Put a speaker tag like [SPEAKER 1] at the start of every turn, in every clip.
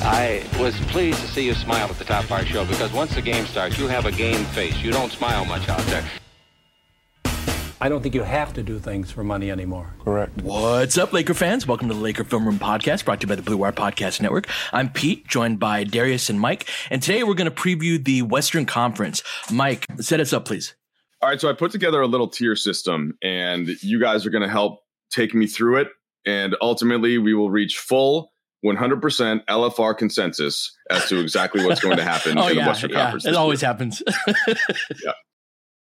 [SPEAKER 1] I was pleased to see you smile at the top of our show because once the game starts, you have a game face. You don't smile much out there.
[SPEAKER 2] I don't think you have to do things for money anymore.
[SPEAKER 3] Correct.
[SPEAKER 4] What's up, Laker fans? Welcome to the Laker Film Room Podcast, brought to you by the Blue Wire Podcast Network. I'm Pete, joined by Darius and Mike, and today we're going to preview the Western Conference. Mike, set us up, please.
[SPEAKER 3] All right, so I put together a little tier system, and you guys are going to help take me through it, and ultimately we will reach full 100% LFR consensus as to exactly what's going to happen
[SPEAKER 4] oh,
[SPEAKER 3] in
[SPEAKER 4] yeah,
[SPEAKER 3] the Western
[SPEAKER 4] yeah,
[SPEAKER 3] Conference.
[SPEAKER 4] It always
[SPEAKER 3] year.
[SPEAKER 4] happens.
[SPEAKER 3] yeah.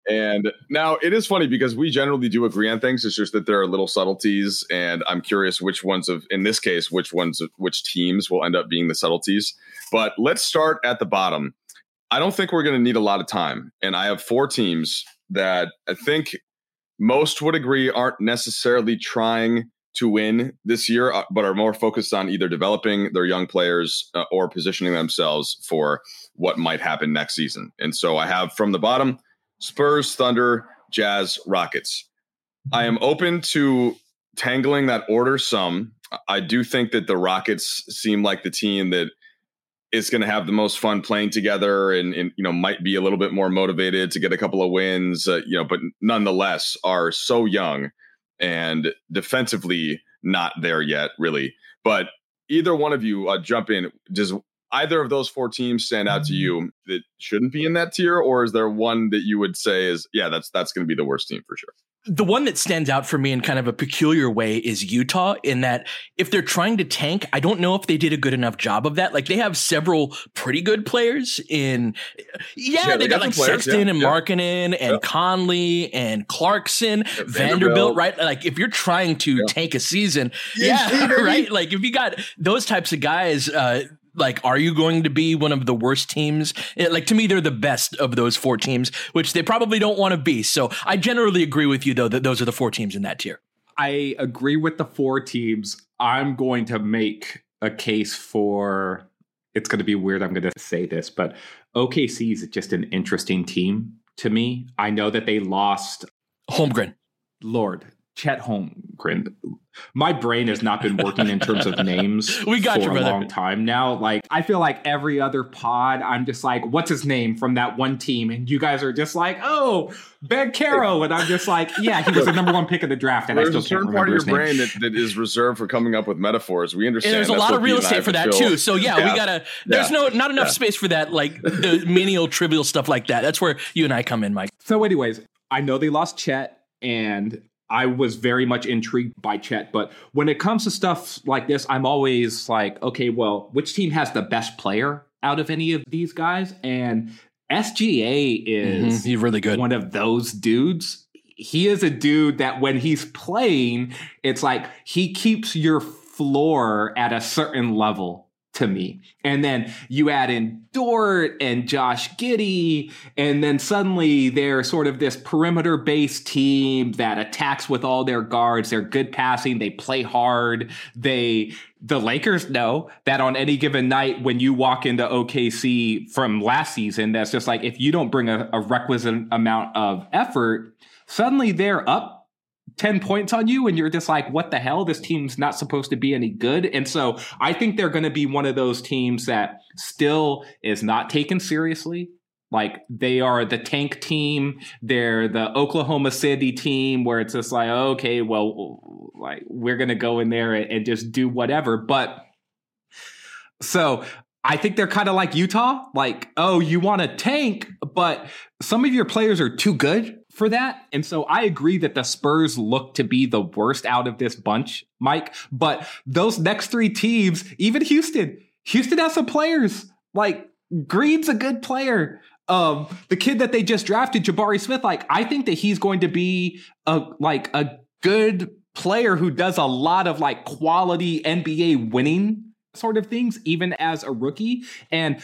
[SPEAKER 3] And now it is funny because we generally do agree on things. It's just that there are little subtleties, and I'm curious which ones of, in this case, which ones, of, which teams will end up being the subtleties. But let's start at the bottom. I don't think we're going to need a lot of time, and I have four teams that I think most would agree aren't necessarily trying to win this year, uh, but are more focused on either developing their young players uh, or positioning themselves for what might happen next season. And so I have from the bottom Spurs, Thunder, Jazz, Rockets. I am open to tangling that order some. I do think that the Rockets seem like the team that is going to have the most fun playing together and, and, you know might be a little bit more motivated to get a couple of wins uh, you know but nonetheless are so young and defensively not there yet really. But either one of you uh, jump in. Does either of those four teams stand out to you that shouldn't be in that tier or is there one that you would say is yeah that's that's going to be the worst team for sure
[SPEAKER 4] the one that stands out for me in kind of a peculiar way is Utah in that if they're trying to tank, I don't know if they did a good enough job of that. Like they have several pretty good players in, yeah,
[SPEAKER 3] Yeah,
[SPEAKER 4] they,
[SPEAKER 3] they
[SPEAKER 4] got,
[SPEAKER 3] got
[SPEAKER 4] like
[SPEAKER 3] players,
[SPEAKER 4] Sexton
[SPEAKER 3] yeah,
[SPEAKER 4] and
[SPEAKER 3] yeah.
[SPEAKER 4] And. Conley and Clarkson, Vanderbilt.
[SPEAKER 3] Vanderbilt.
[SPEAKER 4] right? Like if you're trying to tank a season,
[SPEAKER 3] Yeah,
[SPEAKER 4] yeah, right? Like if you got those types of guys, uh, like, are you going to be one of the worst teams? Eh, Like, to me, they're the best of those four teams, which they probably don't want to be. So I generally agree with you, though, that those are the four teams in that tier.
[SPEAKER 5] I agree with the four teams. I'm going to make a case for it's going to be weird. I'm going to say this, but OKC is just an interesting team to me. I know that they lost
[SPEAKER 4] Holmgren.
[SPEAKER 5] Lord Chet Holmgren. My brain has not been working in terms of names
[SPEAKER 4] We got
[SPEAKER 5] for
[SPEAKER 4] you,
[SPEAKER 5] a
[SPEAKER 4] brother.
[SPEAKER 5] long time now. Like I feel like every other pod, I'm just like, what's his name from that one team? And you guys are just like, oh, Banchero. And I'm just like, yeah, he was the number one pick of the draft, and I
[SPEAKER 3] there's
[SPEAKER 5] still
[SPEAKER 3] a
[SPEAKER 5] can't
[SPEAKER 3] certain part of your brain that, that is reserved for coming up with metaphors we
[SPEAKER 4] And
[SPEAKER 3] understand
[SPEAKER 4] there's a
[SPEAKER 3] That's
[SPEAKER 4] lot
[SPEAKER 3] what
[SPEAKER 4] of real
[SPEAKER 3] Pete
[SPEAKER 4] estate for that
[SPEAKER 3] to
[SPEAKER 4] too. So yeah,
[SPEAKER 3] Yeah.
[SPEAKER 4] we gotta. There's
[SPEAKER 3] Yeah.
[SPEAKER 4] no not enough
[SPEAKER 3] Yeah.
[SPEAKER 4] space for that, like the menial, trivial stuff like that. That's where you and I come in, Mike.
[SPEAKER 5] So, anyways, I know they lost Chet, and I was very much intrigued by Chet. But when it comes to stuff like this, I'm always like, okay, well, which team has the best player out of any of these guys? And SGA is
[SPEAKER 4] Mhm, He's really good.
[SPEAKER 5] one of those dudes. He is a dude that when he's playing, it's like he keeps your floor at a certain level to me. And then you add in Dort and Josh Giddey, and then suddenly they're sort of this perimeter based team that attacks with all their guards. They're good passing, they play hard. They the Lakers know that on any given night when you walk into OKC from last season, that's just like if you don't bring a, a requisite amount of effort, suddenly they're up 10 points on you and you're just like, what the hell? This team's not supposed to be any good. And so I think they're going to be one of those teams that still is not taken seriously. Like they are the tank team. They're the Oklahoma City team where it's just like, okay, well, like we're going to go in there and, and just do whatever. But so I think they're kind of like Utah. Like, oh, you want to tank, but some of your players are too good for that. And so I agree that the Spurs look to be the worst out of this bunch, Mike. But those next three teams, even Houston, Houston has some players. Like Green's a good player. Um, the kid that they just drafted, Jabari Smith, like I think that he's going to be a like a good player who does a lot of like quality NBA winning sort of things, even as a rookie. And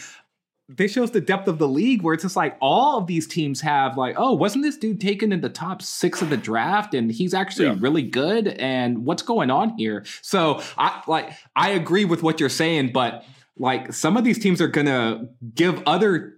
[SPEAKER 5] this shows the depth of the league where it's just like all of these teams have like, oh, wasn't this dude taken in the top six of the draft and he's actually yeah. really good? And what's going on here? So I like I agree with what you're saying, but like some of these teams are gonna give other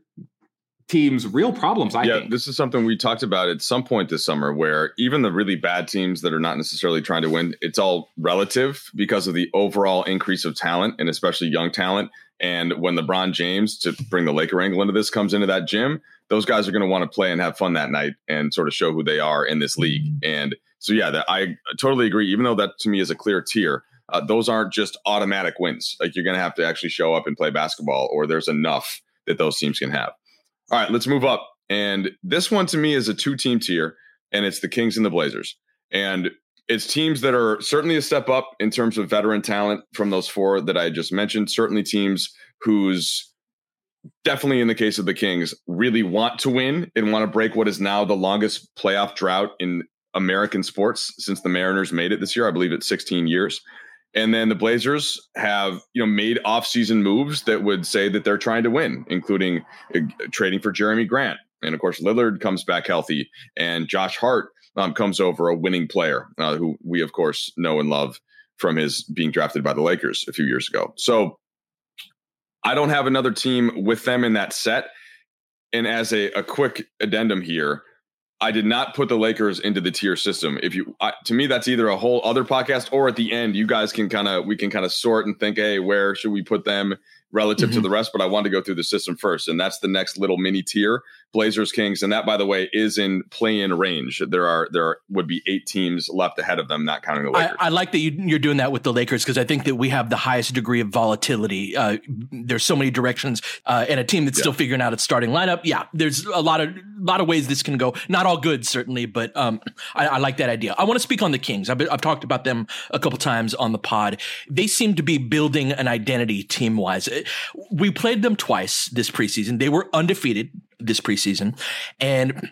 [SPEAKER 5] teams real problems. I
[SPEAKER 3] yeah,
[SPEAKER 5] think.
[SPEAKER 3] this is something we talked about at some point this summer where even the really bad teams that are not necessarily trying to win, it's all relative because of the overall increase of talent and especially young talent. And when LeBron James, to bring the Laker angle into this, comes into that gym, those guys are going to want to play and have fun that night and sort of show who they are in this league. Mm-hmm. And so, yeah, that, I totally agree. Even though that to me is a clear tier, uh, those aren't just automatic wins. Like you're going to have to actually show up and play basketball, or there's enough that those teams can have. All right, let's move up. And this one to me is a two team tier, and it's the Kings and the Blazers. And it's teams that are certainly a step up in terms of veteran talent from those four that I just mentioned. Certainly teams whose definitely in the case of the Kings really want to win and want to break what is now the longest playoff drought in American sports since the Mariners made it this year. I believe it's 16 years. And then the Blazers have, you know, made offseason moves that would say that they're trying to win, including uh, trading for Jerami Grant. And of course, Lillard comes back healthy, and Josh Hart um, comes over a winning player uh, who we, of course, know and love from his being drafted by the Lakers a few years ago. So I don't have another team with them in that set. And as a, a quick addendum here, I did not put the Lakers into the tier system. If you, I, to me, that's either a whole other podcast or at the end, you guys can kind of, we can kind of sort and think, hey, where should we put them relative mm-hmm. to the rest? But I want to go through the system first, and that's the next little mini tier. Blazers Kings, and that by the way is in play in range. There are there are, would be eight teams left ahead of them, not counting the Lakers.
[SPEAKER 4] I, I like that you, are doing that with the Lakers because I think that we have the highest degree of volatility. Uh, there's so many directions, uh, and a team that's yeah. still figuring out its starting lineup. Yeah, there's a lot of a lot of ways this can go. Not all good, certainly, but um, I, I, like that idea. I want to speak on the Kings. I've, been, I've talked about them a couple times on the pod. They seem to be building an identity team wise. We played them twice this preseason. They were undefeated this preseason. And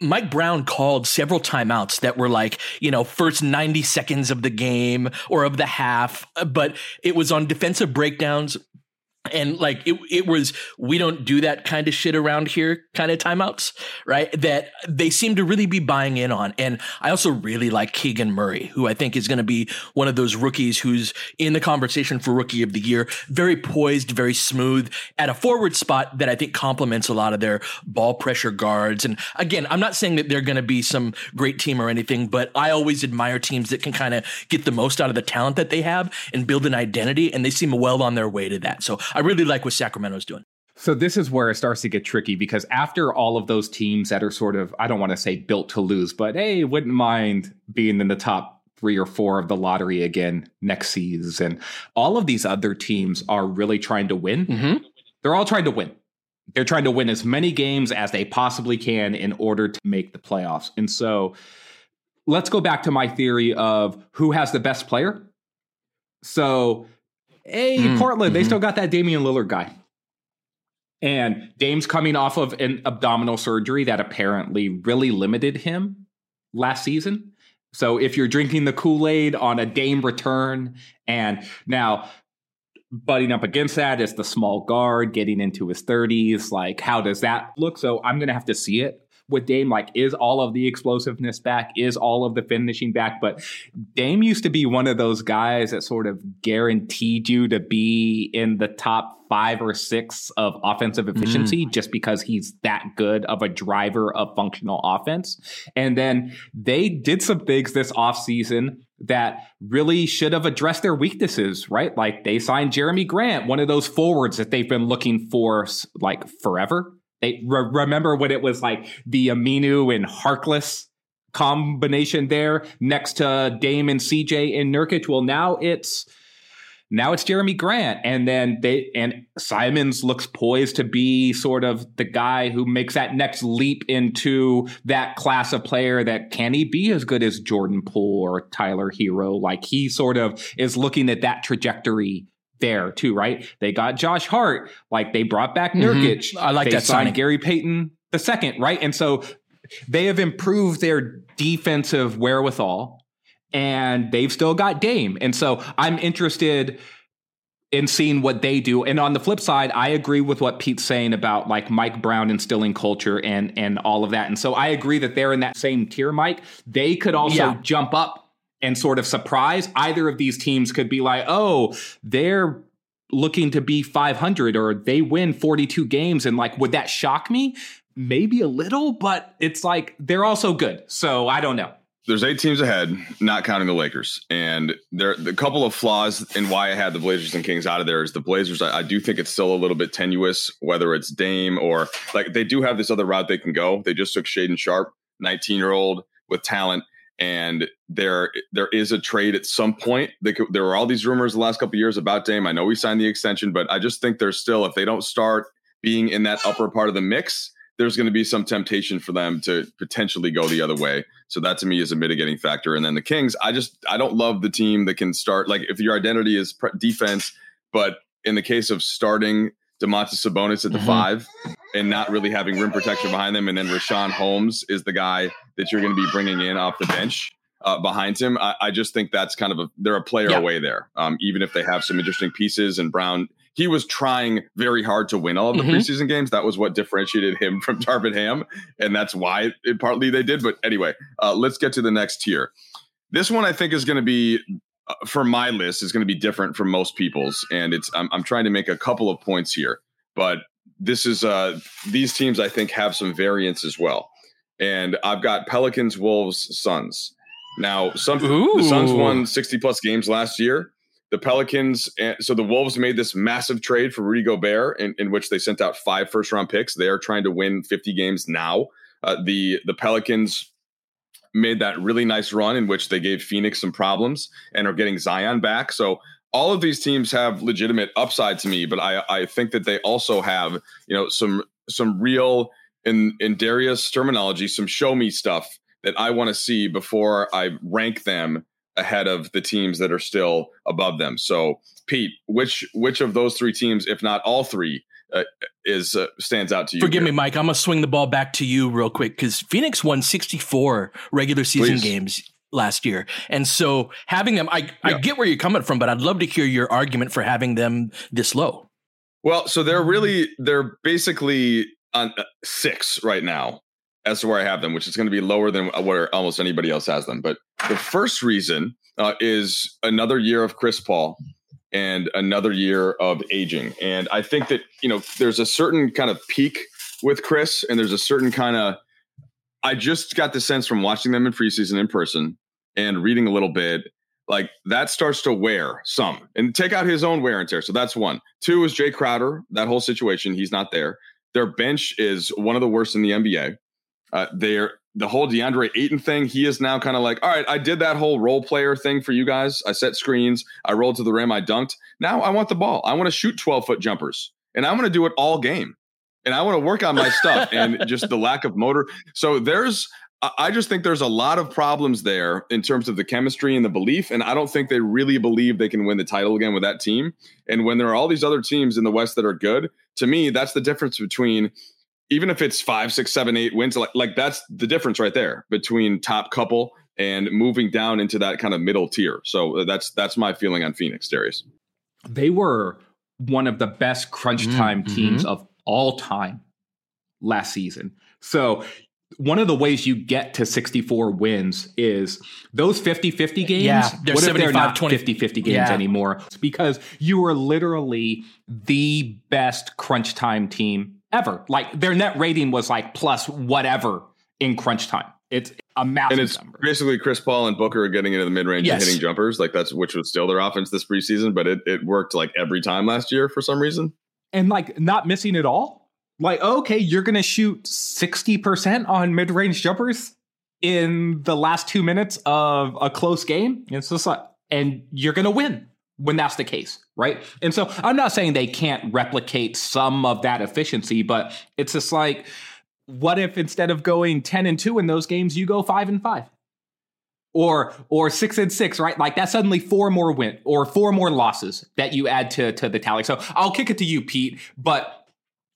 [SPEAKER 4] Mike Brown called several timeouts that were like, you know, first 90 seconds of the game or of the half, but it was on defensive breakdowns and like it, it was we don't do that kind of shit around here kind of timeouts right that they seem to really be buying in on. And i also really like keegan murray who i think is going to be one of those rookies who's in the conversation for rookie of the year. Very poised very smooth at a forward spot that i think complements a lot of their ball pressure guards. And again i'm not saying that they're going to be some great team or anything but i always admire teams that can kind of get the most out of the talent that they have and build an identity and they seem well on their way to that. So I really like what Sacramento's doing.
[SPEAKER 5] So this is where it starts to get tricky because after all of those teams that are sort of I don't want to say built to lose, but hey, wouldn't mind being in the top three or four of the lottery again next season. All of these other teams are really trying to win. Mm-hmm. They're all trying to win. They're trying to win as many games as they possibly can in order to make the playoffs. And so let's go back to my theory of who has the best player. So hey, mm, Portland, mm-hmm. they still got that Damian Lillard guy. And Dame's coming off of an abdominal surgery that apparently really limited him last season. So if you're drinking the Kool Aid on a Dame return, and now butting up against that is the small guard getting into his 30s, like how does that look? So I'm going to have to see it. With Dame. Like, is all of the explosiveness back? Is all of the finishing back? But Dame used to be one of those guys that sort of guaranteed you to be in the top five or six of offensive efficiency mm. just because he's that good of a driver of functional offense. And then they did some things this offseason that really should have addressed their weaknesses, right? Like they signed Jerami Grant, one of those forwards that they've been looking for like forever. They re- remember when it was like the Aminu and Harkless combination there next to Dame and CJ and Nurkic. Well, now it's now it's Jerami Grant, and then they and Simons looks poised to be sort of the guy who makes that next leap into that class of player. That can he be as good as Jordan Poole or Tyler Herro? Like he sort of is looking at that trajectory there too, right? They got Josh Hart, like they brought back mm-hmm. Nurkic. Mm-hmm.
[SPEAKER 4] I like
[SPEAKER 5] they
[SPEAKER 4] that
[SPEAKER 5] signed signing. Gary Payton the second, right? And so they have improved their defensive wherewithal and they've still got Dame. And so I'm interested in seeing what they do. And on the flip side, I agree with what Pete's saying about like Mike Brown instilling culture and and all of that. And so I agree that they're in that same tier, Mike. They could also yeah. jump up and sort of surprise. Either of these teams could be like, oh, they're looking to be 500 or they win 42 games. And like, would that shock me? Maybe a little, but it's like they're also good. So I don't know
[SPEAKER 3] there's eight teams ahead, not counting the Lakers. And there a couple of flaws in why I had the Blazers and Kings out of there is the Blazers. I, I, do think it's still a little bit tenuous, whether it's Dame or like they do have this other route they can go. They just took Shaedon Sharpe, 19 year old with talent. And there, there is a trade at some point. Could, there were all these rumors the last couple years about Dame. I know we signed the extension, but I just think there's still, if they don't start being in that upper part of the mix, there's going to be some temptation for them to potentially go the other way. So that to me is a mitigating factor. And then the Kings, I just I don't love the team that can start like if your identity is pre- defense, but in the case of starting Domantas Sabonis at the mm-hmm. five and not really having rim protection behind them, and then Richaun Holmes is the guy that you're going to be bringing in off the bench. Uh, behind him, I, I, just think that's kind of a they're a player yeah. away there. Um, even if they have some interesting pieces, and Brown he was trying very hard to win all of the mm-hmm. preseason games. That was what differentiated him from Darvin Ham, and that's why it, partly they did. But anyway, uh, let's get to the next tier. This one I think is going to be for my list is going to be different from most people's, and it's I'm, I'm trying to make a couple of points here, but this is uh these teams I think have some variance as well, and I've got Pelicans, Wolves, Suns. Now, some Ooh. the Suns won 60 plus games last year the Pelicans, and so the Wolves made this massive trade for Rudy Gobert, in, in which they sent out five first round picks. They are trying to win 50 games now. Uh, the the Pelicans made that really nice run in which they gave Phoenix some problems and are getting Zion back. So all of these teams have legitimate upside to me, but I I think that they also have you know some some real in in Darius terminology some show me stuff that I want to see before I rank them ahead of the teams that are still above them. So, Pete, which which of those three teams, if not all three, uh, is uh, stands out to you?
[SPEAKER 4] Forgive here? me, Mike. I'm gonna swing the ball back to you real quick because Phoenix won 64 regular season Please. games last year, and so having them, I yeah. I get where you're coming from, but I'd love to hear your argument for having them this low.
[SPEAKER 3] Well, so they're really they're basically on uh, six right now as to where I have them, which is going to be lower than where almost anybody else has them. But the first reason uh, is another year of Chris Paul and another year of aging. And I think that, you know, there's a certain kind of peak with Chris, and there's a certain kind of, I just got the sense from watching them in preseason in person and reading a little bit, like that starts to wear some and take out his own wear and tear. So that's one. Two is Jae Crowder, that whole situation. He's not there. Their bench is one of the worst in the NBA. Uh, they're the whole DeAndre Ayton thing. He is now kind of like, all right, I did that whole role player thing for you guys. I set screens, I rolled to the rim, I dunked. Now I want the ball. I want to shoot 12 foot jumpers, and I want to do it all game. And I want to work on my stuff and just the lack of motor. So there's, I just think there's a lot of problems there in terms of the chemistry and the belief. And I don't think they really believe they can win the title again with that team. And when there are all these other teams in the West that are good, to me, that's the difference between even if it's five, six, seven, eight wins, like like that's the difference right there between top couple and moving down into that kind of middle tier. So uh, that's that's my feeling on Phoenix, Darius.
[SPEAKER 5] They were one of the best crunch mm, time mm-hmm. teams of all time last season. So one of the ways you get to 64 wins is those 50-50 games.
[SPEAKER 4] Yeah, they're
[SPEAKER 5] what if they're not
[SPEAKER 4] 20
[SPEAKER 5] 50-50 games
[SPEAKER 4] Yeah.
[SPEAKER 5] anymore? It's because you are literally the best crunch time team ever. Like their net rating was like plus whatever in crunch time. It's a massive
[SPEAKER 3] And it's
[SPEAKER 5] number.
[SPEAKER 3] basically Chris Paul and Booker are getting into the mid range
[SPEAKER 4] Yes.
[SPEAKER 3] and hitting jumpers. Like that's which was still their offense this preseason, but it, it worked like every time last year for some reason.
[SPEAKER 5] and like not missing at all. Like, okay, you're gonna shoot 60% on mid-range jumpers in the last two minutes of a close game. It's just like, and you're gonna win when that's the case, right? And so I'm not saying they can't replicate some of that efficiency, but it's just like, what if instead of going 10 and 2 in those games, you go five and five? Or or six and six, right? Like that's suddenly four more win or four more losses that you add to to the tally. So I'll kick it to you, Pete. But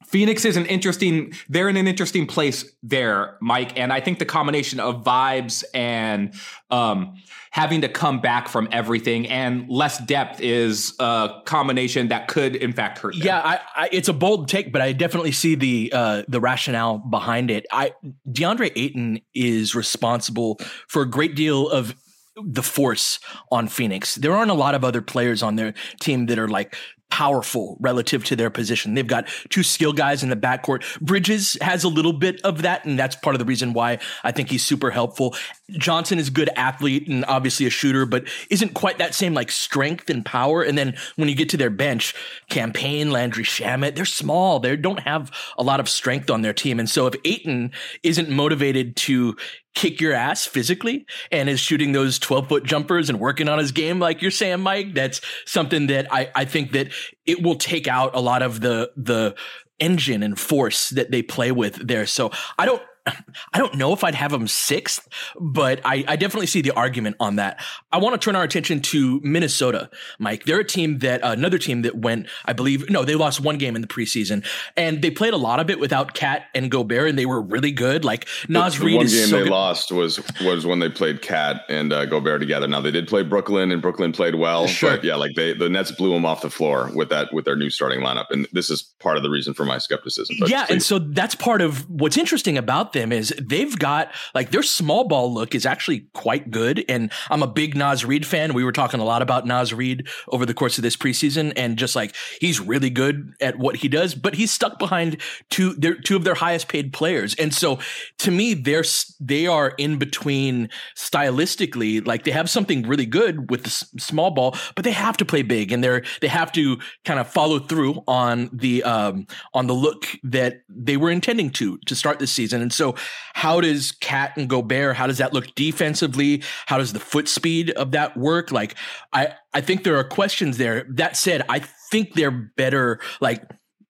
[SPEAKER 5] Phoenix is an interesting, they're in an interesting place there, Mike. And I think the combination of vibes and um, having to come back from everything and less depth is a combination that could, in fact, hurt. them.
[SPEAKER 4] Yeah, I, I, it's a bold take, but I definitely see the uh, the rationale behind it. I DeAndre Ayton is responsible for a great deal of the force on Phoenix. There aren't a lot of other players on their team that are like powerful relative to their position. They've got two skill guys in the backcourt. Bridges has a little bit of that, and that's part of the reason why I think he's super helpful. Johnson is a good athlete and obviously a shooter, but isn't quite that same like strength and power. And then when you get to their bench, Cam Payne, Landry Shamet, they're small. They don't have a lot of strength on their team. And so if Ayton isn't motivated to kick your ass physically and is shooting those 12 foot jumpers and working on his game, like you're saying, Mike, that's something that I, I think that it will take out a lot of the, the engine and force that they play with there. So I don't, I don't know if I'd have them sixth, but I, I definitely see the argument on that. I want to turn our attention to Minnesota, Mike. They're a team that, uh, another team that went, I believe, no, they lost one game in the preseason and they played a lot of it without KAT and Gobert and they were really good. Like Naz
[SPEAKER 3] the
[SPEAKER 4] Reid
[SPEAKER 3] one game
[SPEAKER 4] so
[SPEAKER 3] they
[SPEAKER 4] good.
[SPEAKER 3] lost was was when they played KAT and uh, Gobert together. Now they did play Brooklyn, and Brooklyn played well.
[SPEAKER 4] Sure.
[SPEAKER 3] But yeah, like they the Nets blew them off the floor with that with their new starting lineup, and this is part of the reason for my skepticism.
[SPEAKER 4] Yeah, and so that's part of what's interesting about them is they've got like their small ball look is actually quite good. And I'm a big Naz Reid fan. We were talking a lot about Naz Reid over the course of this preseason, and just like he's really good at what he does, but he's stuck behind two their two of their highest paid players. And so to me, they're they are in between stylistically, like they have something really good with the s- small ball, but they have to play big and they're they have to kind of follow through on the um on the look that they were intending to to start this season. And so how does KAT and Gobert, how does that look defensively? How does the foot speed of that work? Like I I think there are questions there. That said, I think they're better like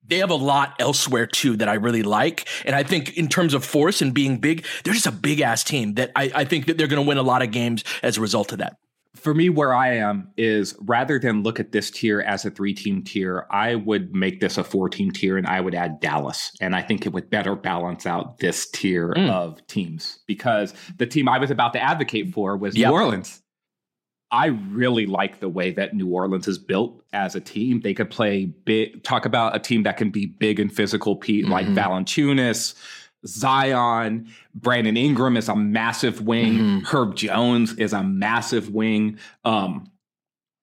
[SPEAKER 4] they have a lot elsewhere too that I really like. And I think in terms of force and being big, they're just a big ass team that I, I think that they're going to win a lot of games as a result of that.
[SPEAKER 5] For me, where I am is rather than look at this tier as a three team tier, I would make this a four team tier and I would add Dallas. And I think it would better balance out this tier
[SPEAKER 4] Mm.
[SPEAKER 5] of teams because the team I was about to advocate for was
[SPEAKER 4] Yep.
[SPEAKER 5] New Orleans. I really like the way that New Orleans is built as a team. They could play big, talk about a team that can be big and physical, Pete, like
[SPEAKER 4] Mhm.
[SPEAKER 5] Zion, Brandon Ingram is a massive wing.
[SPEAKER 4] Mhm.
[SPEAKER 5] Herb Jones is a massive wing. Um,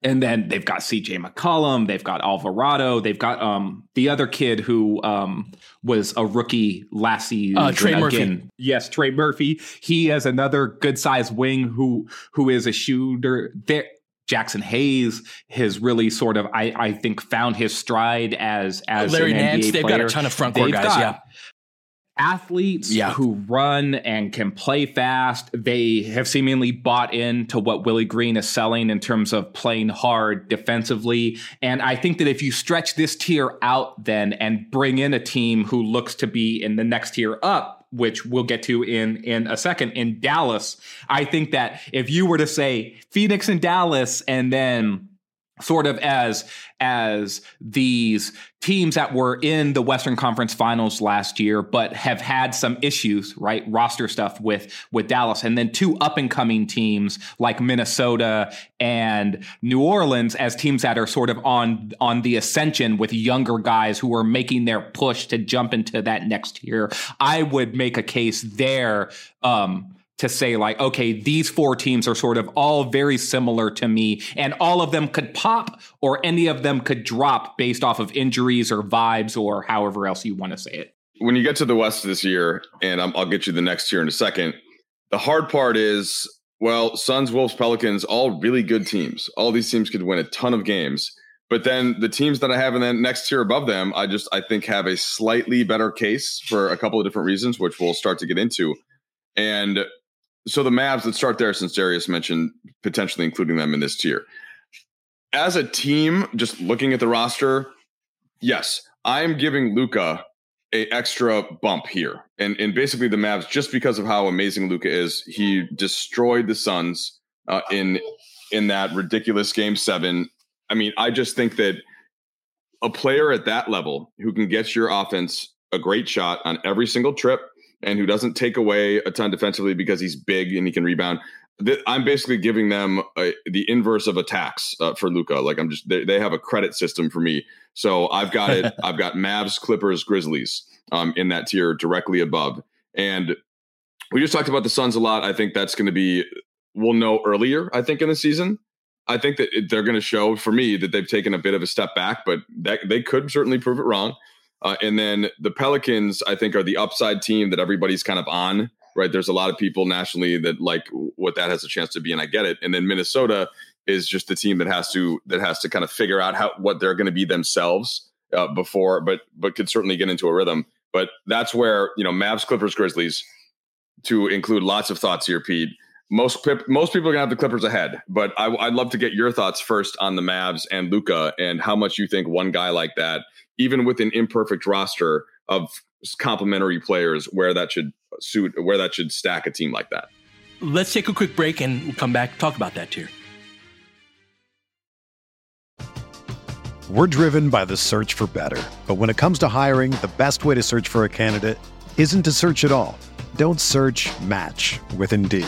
[SPEAKER 5] and then they've got CJ McCollum, they've got Alvarado, they've got um the other kid who um was a rookie last season.
[SPEAKER 4] Uh, Trey Murphy.
[SPEAKER 5] Yes, Trey Murphy. He has another good sized wing who who is a shooter. There Jaxson Hayes has really sort of I I think found his stride as as
[SPEAKER 4] Larry
[SPEAKER 5] an
[SPEAKER 4] Nance,
[SPEAKER 5] NBA
[SPEAKER 4] they've
[SPEAKER 5] player.
[SPEAKER 4] got a ton of front court guys.
[SPEAKER 5] got
[SPEAKER 4] Yeah.
[SPEAKER 5] Athletes
[SPEAKER 4] Yeah.
[SPEAKER 5] who run and can play fast. They have seemingly bought into what Willie Green is selling in terms of playing hard defensively. And I think that if you stretch this tier out then and bring in a team who looks to be in the next tier up, which we'll get to in in a second in Dallas, I think that if you were to say Phoenix and Dallas and then sort of as as these teams that were in the Western Conference Finals last year, but have had some issues, right? Roster stuff with with Dallas, and then two up and coming teams like Minnesota and New Orleans as teams that are sort of on on the ascension with younger guys who are making their push to jump into that next tier. I would make a case there. Um, to say like okay these four teams are sort of all very similar to me and all of them could pop or any of them could drop based off of injuries or vibes or however else you want to say it.
[SPEAKER 3] When you get to the west this year and i will get you the next year in a second the hard part is well suns wolves pelicans all really good teams. All these teams could win a ton of games. But then the teams that i have in the next tier above them i just i think have a slightly better case for a couple of different reasons which we'll start to get into. And so the Mavs, let's start there since Darius mentioned potentially including them in this tier. As a team, just looking at the roster, yes, I'm giving Luka a extra bump here. And and basically the Mavs, just because of how amazing Luka is, he destroyed the Suns uh, in in that ridiculous game seven. I mean, I just think that a player at that level who can get your offense a great shot on every single trip and who doesn't take away a ton defensively because he's big and he can rebound. I'm basically giving them a, the inverse of a tax uh, for Luka. Like I'm just they, they, have a credit system for me. So I've got it. I've got Mavs, Clippers, Grizzlies um, in that tier directly above. And we just talked about the Suns a lot. I think that's going to be we'll know earlier. I think in the season. I think that it, they're going to show for me that they've taken a bit of a step back, but that they could certainly prove it wrong. Uh, and then the Pelicans, I think, are the upside team that everybody's kind of on. Right, there's a lot of people nationally that like what that has a chance to be, and I get it. And then Minnesota is just the team that has to that has to kind of figure out how what they're going to be themselves uh, before, but but could certainly get into a rhythm. But that's where you know Mavs, Clippers, Grizzlies, to include lots of thoughts here, Pete. Most most people are gonna have the Clippers ahead, but I, would love to get your thoughts first on the Mavs and Luka and how much you think one guy like that even with an imperfect roster of complementary players, where that should suit, where that should stack a team like that.
[SPEAKER 4] Let's take a quick break and we'll come back talk about that tier.
[SPEAKER 6] We're driven by the search for better. But when it comes to hiring, the best way to search for a candidate isn't to search at all. Don't search match with Indeed.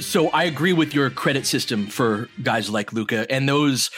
[SPEAKER 4] So I agree with your credit system for guys like Luka and those,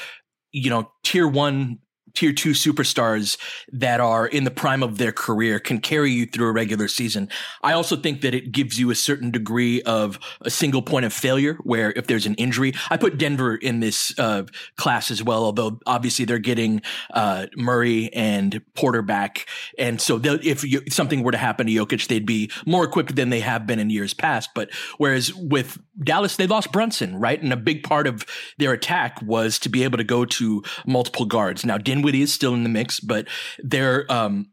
[SPEAKER 4] you know, tier one tier two superstars that are in the prime of their career can carry you through a regular season. I also think that it gives you a certain degree of a single point of failure where if there's an injury, I put Denver in this uh, class as well, although obviously they're getting uh, Murray and Porter back. And so if, you, if something were to happen to Jokic, they'd be more equipped than they have been in years past. But whereas with Dallas, they lost Brunson, right? And a big part of their attack was to be able to go to multiple guards. Now, Din Dinwiddie is still in the mix, but they're um,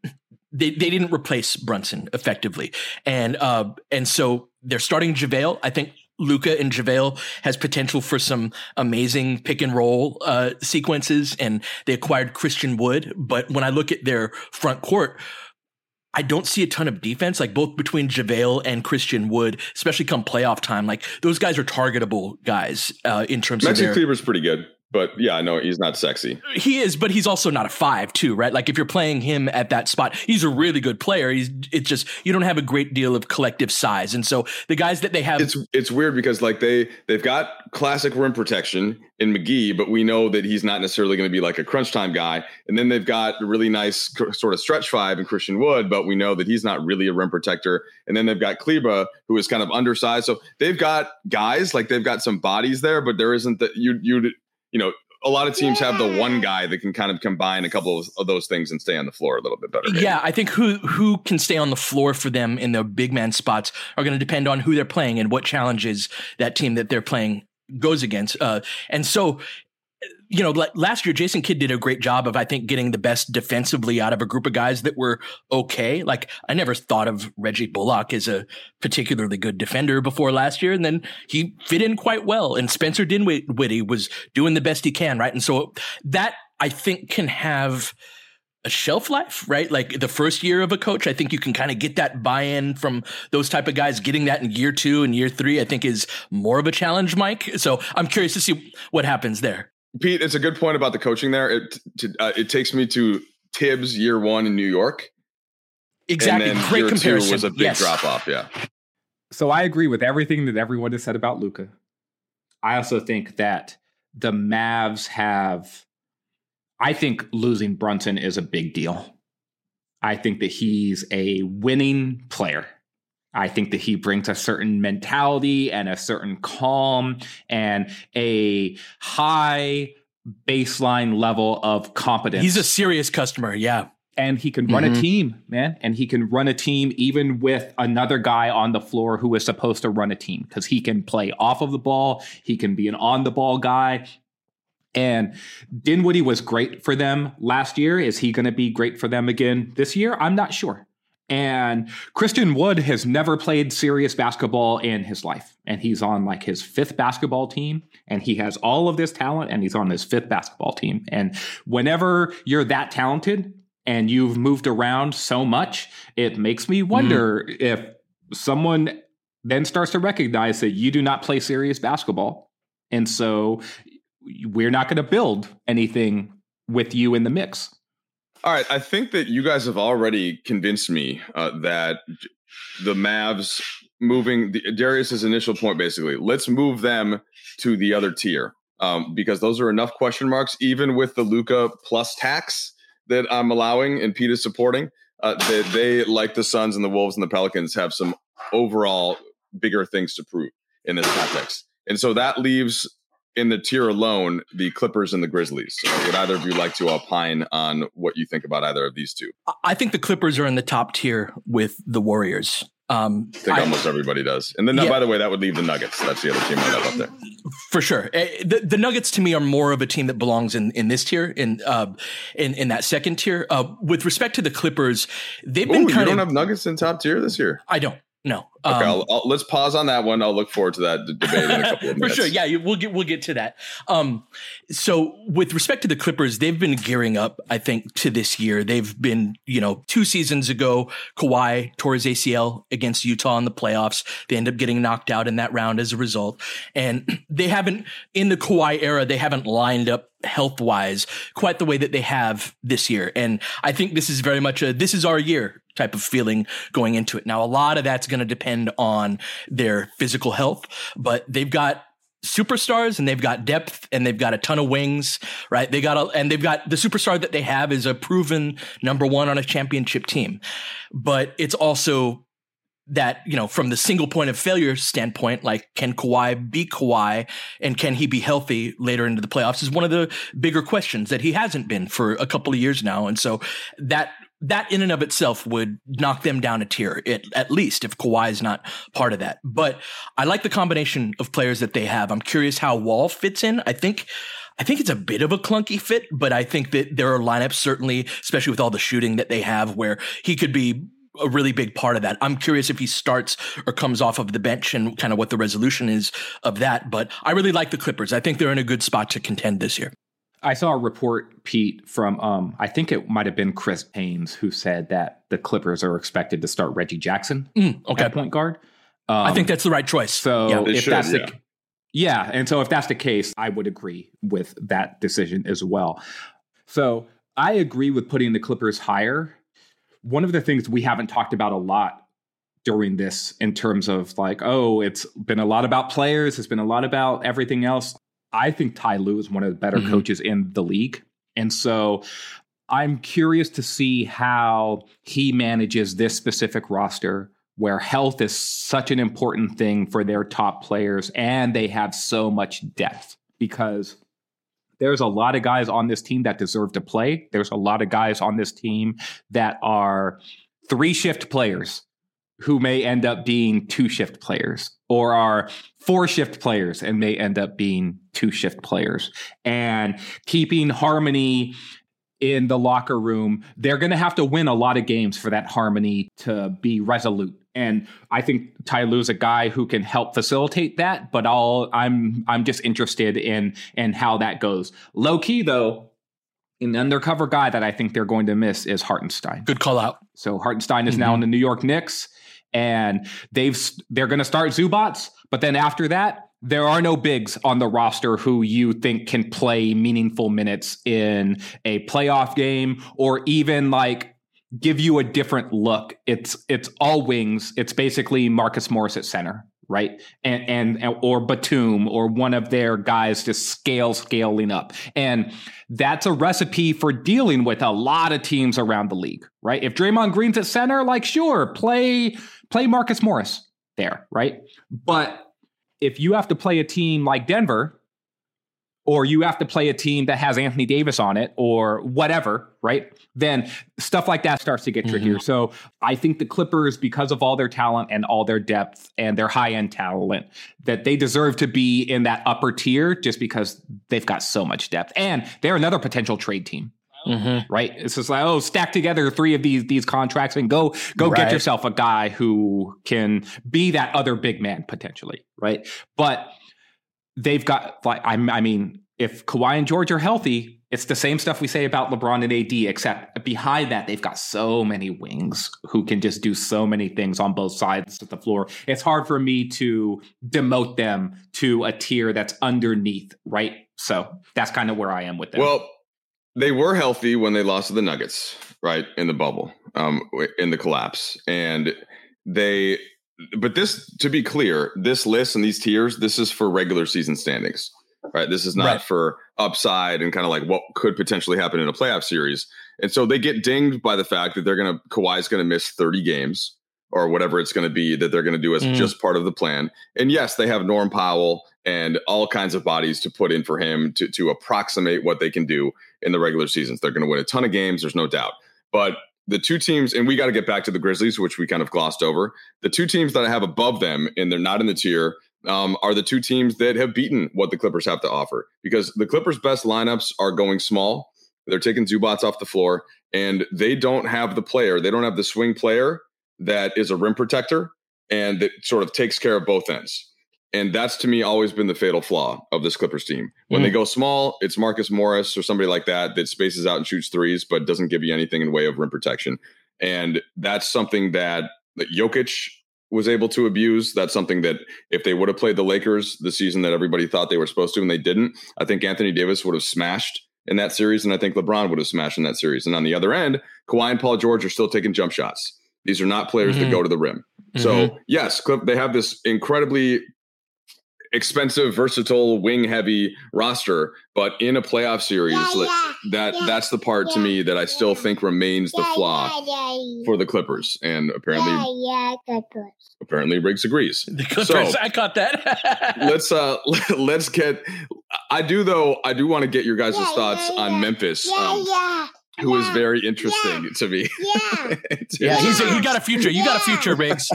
[SPEAKER 4] they they didn't replace Brunson effectively, and uh, and so they're starting JaVale. I think Luka and JaVale has potential for some amazing pick and roll uh, sequences, and they acquired Christian Wood. But when I look at their front court, I don't see a ton of defense, like both between JaVale and Christian Wood, especially come playoff time. Like those guys are targetable guys uh, in terms
[SPEAKER 3] Maxi
[SPEAKER 4] of their,
[SPEAKER 3] Kleber's pretty good. But yeah, no, he's not sexy.
[SPEAKER 4] He is, but he's also not a five, too, right? Like if you're playing him at that spot, he's a really good player. He's it's just you don't have a great deal of collective size, and so the guys that they have,
[SPEAKER 3] it's it's weird because like they they've got classic rim protection in McGee, but we know that he's not necessarily going to be like a crunch time guy. And then they've got a really nice sort of stretch five in Christian Wood, but we know that he's not really a rim protector. And then they've got Kleber, who is kind of undersized. So they've got guys like they've got some bodies there, but there isn't that you you you know a lot of teams have the one guy that can kind of combine a couple of, of, those things and stay on the floor a little bit better.
[SPEAKER 4] Maybe. Yeah, I think who who can stay on the floor for them in the big man spots are going to depend on who they're playing and what challenges that team that they're playing goes against. Uh, and so you know, last year Jason Kidd did a great job of, I think, getting the best defensively out of a group of guys that were okay. Like I never thought of Reggie Bullock as a particularly good defender before last year, and then he fit in quite well. And Spencer Dinwiddie was doing the best he can, right? And so that I think can have a shelf life, right? Like the first year of a coach, I think you can kind of get that buy-in from those type of guys. Getting that in year two and year three, I think is more of a challenge, Mike. So I'm curious to see what happens there.
[SPEAKER 3] Pete, it's a good point about the coaching there. It to, uh, it takes me to Thibs year one in New York.
[SPEAKER 4] Exactly.
[SPEAKER 3] And then
[SPEAKER 4] Great
[SPEAKER 3] year
[SPEAKER 4] comparison.
[SPEAKER 3] Two was a big
[SPEAKER 4] yes.
[SPEAKER 3] drop off. Yeah.
[SPEAKER 5] So I agree with everything that everyone has said about Luka. I also think that the Mavs have. I think losing Brunson is a big deal. I think that he's a winning player. I think that he brings a certain mentality and a certain calm and a high baseline level of competence.
[SPEAKER 4] He's a serious customer, yeah.
[SPEAKER 5] And he can run mm-hmm. a team, man. And he can run a team even with another guy on the floor who is supposed to run a team because he can play off of the ball. He can be an on the ball guy. And Dinwiddie was great for them last year. Is he going to be great for them again this year? I'm not sure. And Christian Wood has never played serious basketball in his life. And he's on like his fifth basketball team. And he has all of this talent and he's on his fifth basketball team. And whenever you're that talented and you've moved around so much, it makes me wonder mm. if someone then starts to recognize that you do not play serious basketball. And so we're not going to build anything with you in the mix.
[SPEAKER 3] All right, I think that you guys have already convinced me uh, that the Mavs moving the, Darius's initial point basically, let's move them to the other tier um, because those are enough question marks, even with the Luka plus tax that I'm allowing and Pete is supporting. Uh, that they, like the Suns and the Wolves and the Pelicans, have some overall bigger things to prove in this context. And so that leaves in the tier alone, the Clippers and the Grizzlies. So would either of you like to opine on what you think about either of these two?
[SPEAKER 4] I think the Clippers are in the top tier with the Warriors. Um,
[SPEAKER 3] I think I, almost everybody does. And then, yeah. by the way, that would leave the Nuggets. That's the other team I have up there.
[SPEAKER 4] For sure. Eh, the, the, Nuggets to me are more of a team that belongs in, in this tier, in, uh, in, in that second tier. Uh, with respect to the Clippers, they've been
[SPEAKER 3] Ooh,
[SPEAKER 4] kind
[SPEAKER 3] you don't
[SPEAKER 4] of,
[SPEAKER 3] have Nuggets in top tier this year.
[SPEAKER 4] I don't. No.
[SPEAKER 3] Okay, um, I'll, I'll, let's pause on that one. I'll look forward to that debate in a couple of
[SPEAKER 4] minutes. For sure, yeah, we'll get we'll get to that. Um, so with respect to the Clippers, they've been gearing up. I think to this year, they've been you know two seasons ago, Kawhi tore his ACL against Utah in the playoffs. They end up getting knocked out in that round as a result, and they haven't in the Kawhi era. They haven't lined up health wise quite the way that they have this year. And I think this is very much a this is our year type of feeling going into it. Now, a lot of that's going to depend on their physical health, but they've got superstars and they've got depth and they've got a ton of wings, right? They got a, and they've got the superstar that they have is a proven number one on a championship team, but it's also that, you know, from the single point of failure standpoint, like can Kawhi be Kawhi and can he be healthy later into the playoffs is one of the bigger questions that he hasn't been for a couple of years now. And so that that in and of itself would knock them down a tier, at least if Kawhi is not part of that. But I like the combination of players that they have. I'm curious how Wall fits in. I think I think it's a bit of a clunky fit, but I think that there are lineups certainly, especially with all the shooting that they have, where he could be a really big part of that. I'm curious if he starts or comes off of the bench and kind of what the resolution is of that. But I really like the Clippers. I think they're in a good spot to contend this year.
[SPEAKER 5] I saw a report, Pete, from um, I think it might have been Chris Haynes who said that the Clippers are expected to start Reggie Jackson
[SPEAKER 4] mm, okay.
[SPEAKER 5] at point guard.
[SPEAKER 4] Um, I think that's the right choice.
[SPEAKER 5] So if should, that's yeah. the Yeah, and so if that's the case, I would agree with that decision as well. So I agree with putting the Clippers higher. One of the things we haven't talked about a lot during this in terms of like, oh, it's been a lot about players, it's been a lot about everything else. I think Ty Lue is one of the better mm-hmm. coaches in the league. And so I'm curious to see how he manages this specific roster where health is such an important thing for their top players and they have so much depth because there's a lot of guys on this team that deserve to play. There's a lot of guys on this team that are three shift players who may end up being two shift players or are four shift players and may end up being two shift players. And keeping harmony in the locker room, they're going to have to win a lot of games for that harmony to be resolute. And I think Ty Lue's a guy who can help facilitate that, but all I'm I'm just interested in in how that goes. Low key though, an undercover guy that I think they're going to miss is Hartenstein.
[SPEAKER 4] Good call out.
[SPEAKER 5] So Hartenstein is mm-hmm. now in the New York Knicks and they've they're going to start Zubac, but then after that, there are no bigs on the roster who you think can play meaningful minutes in a playoff game or even like give you a different look. It's it's all wings. It's basically Marcus Morris at center, right? And and or Batum or one of their guys just scale scaling up. And that's a recipe for dealing with a lot of teams around the league, right? If Draymond Green's at center, like sure, play play Marcus Morris there, right? But if you have to play a team like Denver, or you have to play a team that has Anthony Davis on it, or whatever, right? Then stuff like that starts to get trickier. Mm-hmm. So I think the Clippers, because of all their talent and all their depth and their high end talent, that they deserve to be in that upper tier just because they've got so much depth. And they're another potential trade team. Mm-hmm. Right. It's just like, oh, stack together three of these these contracts and go go right. get yourself a guy who can be that other big man potentially. Right. But they've got like I, I mean, if Kawhi and George are healthy, it's the same stuff we say about LeBron and AD, except behind that, they've got so many wings who can just do so many things on both sides of the floor. It's hard for me to demote them to a tier that's underneath, right? So that's kind of where I am with them.
[SPEAKER 3] Well, they were healthy when they lost to the Nuggets, right in the bubble, um, in the collapse, and they. But this, to be clear, this list and these tiers, this is for regular season standings, right? This is not right. for upside and kind of like what could potentially happen in a playoff series. And so they get dinged by the fact that they're going to Kawhi's going to miss 30 games or whatever it's going to be that they're going to do as mm. just part of the plan. And yes, they have Norm Powell and all kinds of bodies to put in for him to, to approximate what they can do in the regular seasons. They're going to win a ton of games, there's no doubt. But the two teams, and we got to get back to the Grizzlies, which we kind of glossed over. The two teams that I have above them, and they're not in the tier, um, are the two teams that have beaten what the Clippers have to offer. Because the Clippers' best lineups are going small. They're taking Zubac off the floor, and they don't have the player. They don't have the swing player that is a rim protector and that sort of takes care of both ends. And that's to me always been the fatal flaw of this Clippers team. When mm. they go small, it's Marcus Morris or somebody like that that spaces out and shoots threes, but doesn't give you anything in way of rim protection. And that's something that, that Jokic was able to abuse. That's something that if they would have played the Lakers the season that everybody thought they were supposed to and they didn't, I think Anthony Davis would have smashed in that series. And I think LeBron would have smashed in that series. And on the other end, Kawhi and Paul George are still taking jump shots. These are not players mm-hmm. that go to the rim. Mm-hmm. So yes, Clip, they have this incredibly expensive, versatile, wing heavy roster, but in a playoff series, yeah, yeah, that yeah, that's the part to me that I still think remains the flaw for the Clippers. And apparently, yeah, Clippers. Apparently, Riggs agrees.
[SPEAKER 4] The Clippers, so, I caught that.
[SPEAKER 3] let's uh let's get. I do though. I do want to get your guys' thoughts on Memphis. Um, who yeah. is very interesting yeah. to me.
[SPEAKER 4] Yeah, yeah, he's a, he got a future. You got a future, Riggs.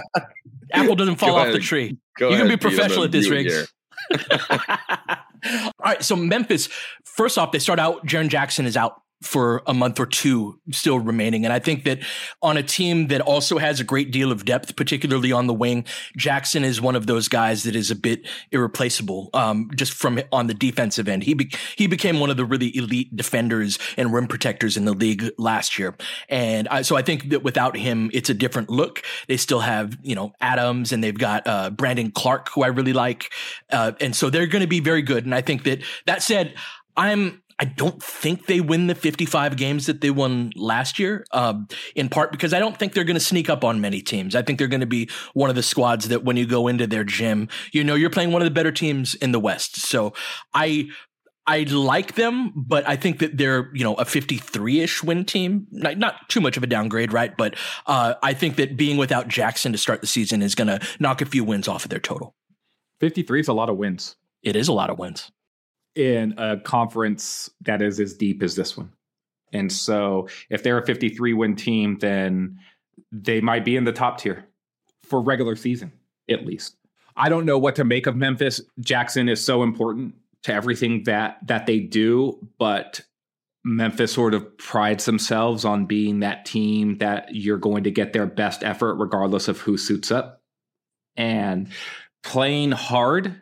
[SPEAKER 4] Apple doesn't fall off the tree. Go you can be professional at this, Riggs. All right, so Memphis. First off, they start out. Jaren Jackson is out for a month or two still remaining. And I think that on a team that also has a great deal of depth, particularly on the wing, Jackson is one of those guys that is a bit irreplaceable. Um, just from on the defensive end, he be- he became one of the really elite defenders and rim protectors in the league last year. And I, so I think that without him, it's a different look. They still have you know Adams and they've got uh, Brandon Clarke, who I really like, uh, and so they're going to be very good. And I think that that said, I'm I don't think they win the 55 games that they won last year, um, in part because I don't think they're going to sneak up on many teams. I think they're going to be one of the squads that when you go into their gym, you know, you're playing one of the better teams in the West. So I, I like them, but I think that they're, you know, a 53 ish win team. Not, not, too much of a downgrade, right? But uh, I think that being without Jackson to start the season is going to knock a few wins off of their total.
[SPEAKER 7] 53 is a lot of wins.
[SPEAKER 4] It is a lot of wins
[SPEAKER 5] in a conference that is as deep as this one. And so if they're a 53 win team, then they might be in the top tier for regular season, at least. I don't know what to make of Memphis. Jackson is so important to everything that that they do, but Memphis sort of prides themselves on being that team that you're going to get their best effort regardless of who suits up. And playing hard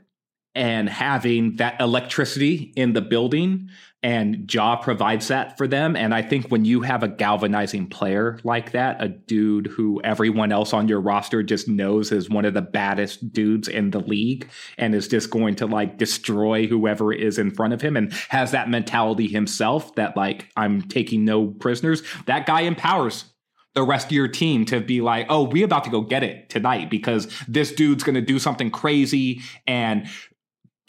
[SPEAKER 5] and having that electricity in the building and Ja provides that for them. And I think when you have a galvanizing player like that, a dude who everyone else on your roster just knows is one of the baddest dudes in the league and is just going to like destroy whoever is in front of him and has that mentality himself that like I'm taking no prisoners, that guy empowers the rest of your team to be like, oh, we about to go get it tonight because this dude's going to do something crazy and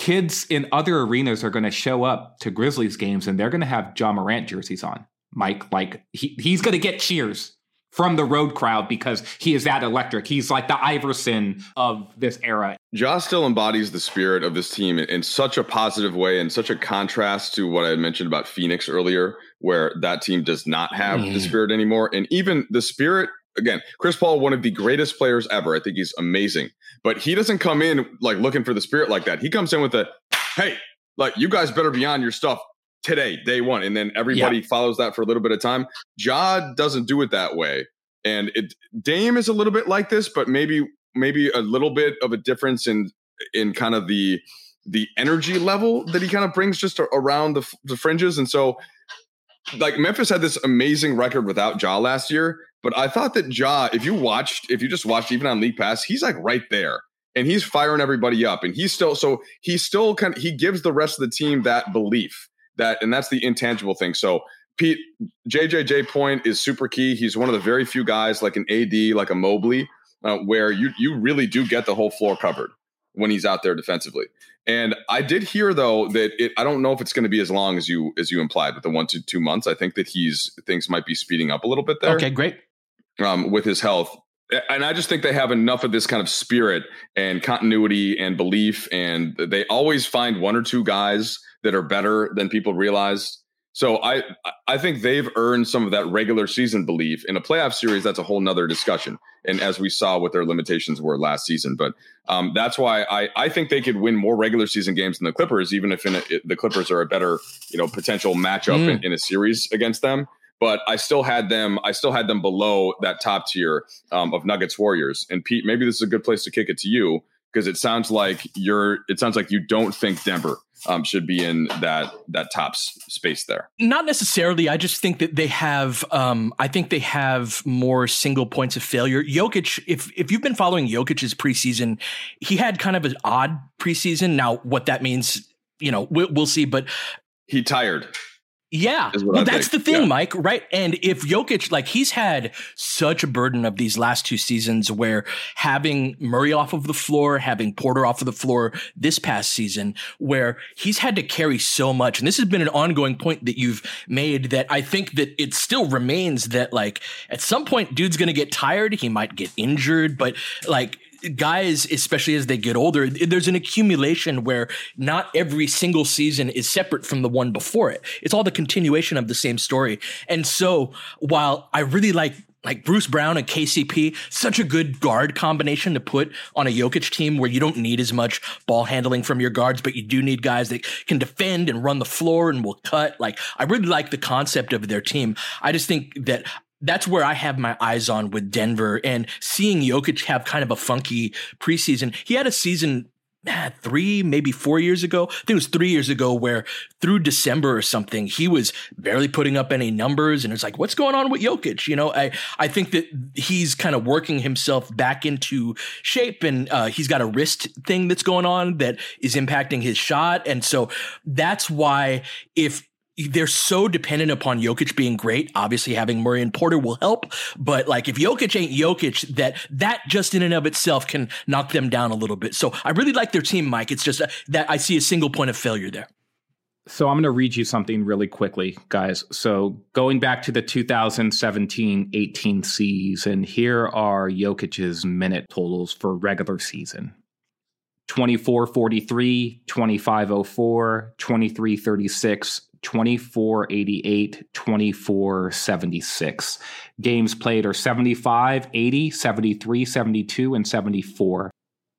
[SPEAKER 5] kids in other arenas are going to show up to Grizzlies games and they're going to have Ja Morant jerseys on. Mike, like he, he's going to get cheers from the road crowd because he is that electric. He's like the Iverson of this era.
[SPEAKER 3] Ja still embodies the spirit of this team in, in such a positive way and such a contrast to what I mentioned about Phoenix earlier, where that team does not have mm. the spirit anymore. And even the spirit again, Chris Paul, one of the greatest players ever. I think he's amazing, but he doesn't come in like looking for the spirit like that. He comes in with a, hey, like you guys better be on your stuff today, day one, and then everybody yeah. follows that for a little bit of time. Ja doesn't do it that way, and it Dame is a little bit like this, but maybe maybe a little bit of a difference in in kind of the the energy level that he kind of brings just around the, the fringes, and so like Memphis had this amazing record without Ja last year, but I thought that Ja, if you watched, if you just watched even on League Pass, he's like right there and he's firing everybody up. And he's still, so he still kind of, he gives the rest of the team that belief that, and that's the intangible thing. So Pete, JJJ point is super key. He's one of the very few guys like an AD, like a Mobley, uh, where you, you really do get the whole floor covered when he's out there defensively. And I did hear though that it, I don't know if it's going to be as long as you as you implied with the one to two months. I think that he's things might be speeding up a little bit there.
[SPEAKER 4] Okay, great
[SPEAKER 3] um, with his health. And I just think they have enough of this kind of spirit and continuity and belief, and they always find one or two guys that are better than people realize. So I I think they've earned some of that regular season belief. In a playoff series, that's a whole nother discussion. And as we saw what their limitations were last season, but um, that's why I, I think they could win more regular season games than the Clippers, even if a, the Clippers are a better you know potential matchup mm. in, in a series against them but I still had them. I still had them below that top tier um, of Nuggets Warriors. And Pete, maybe this is a good place to kick it to you because it sounds like you're. It sounds like you don't think Denver um, should be in that that top space there.
[SPEAKER 4] Not necessarily. I just think that they have. Um, I think they have more single points of failure. Jokic, if if you've been following Jokic's preseason, he had kind of an odd preseason. Now, what that means, you know, we'll, we'll see. But
[SPEAKER 3] he tired.
[SPEAKER 4] Yeah. Well, that's think. the thing, yeah. Mike, right? And if Jokic, like he's had such a burden of these last two seasons where having Murray off of the floor, having Porter off of the floor this past season, where he's had to carry so much. And this has been an ongoing point that you've made that I think that it still remains that like at some point, dude's going to get tired. He might get injured, but like guys, especially as they get older, there's an accumulation where not every single season is separate from the one before it. It's all the continuation of the same story. And so while I really like like Bruce Brown and KCP, such a good guard combination to put on a Jokic team where you don't need as much ball handling from your guards, but you do need guys that can defend and run the floor and will cut. Like, I really like the concept of their team. I just think that that's where I have my eyes on with Denver and seeing Jokic have kind of a funky preseason. He had a season man, three, maybe four years ago. I think it was three years ago where through December or something, he was barely putting up any numbers. And it's like, what's going on with Jokic? You know, I, I think that he's kind of working himself back into shape and uh, he's got a wrist thing that's going on that is impacting his shot. And so that's why if they're so dependent upon Jokic being great. Obviously, having Murray and Porter will help, but like if Jokic ain't Jokic, that that just in and of itself can knock them down a little bit. So I really like their team, Mike. It's just uh, that I see a single point of failure there.
[SPEAKER 5] So I'm going to read you something really quickly, guys. So going back to the 2017-18 season, here are Jokic's minute totals for regular season. 2443, 2504, 2336, 2488, 2476. Games played are 75, 80, 73, 72, and 74.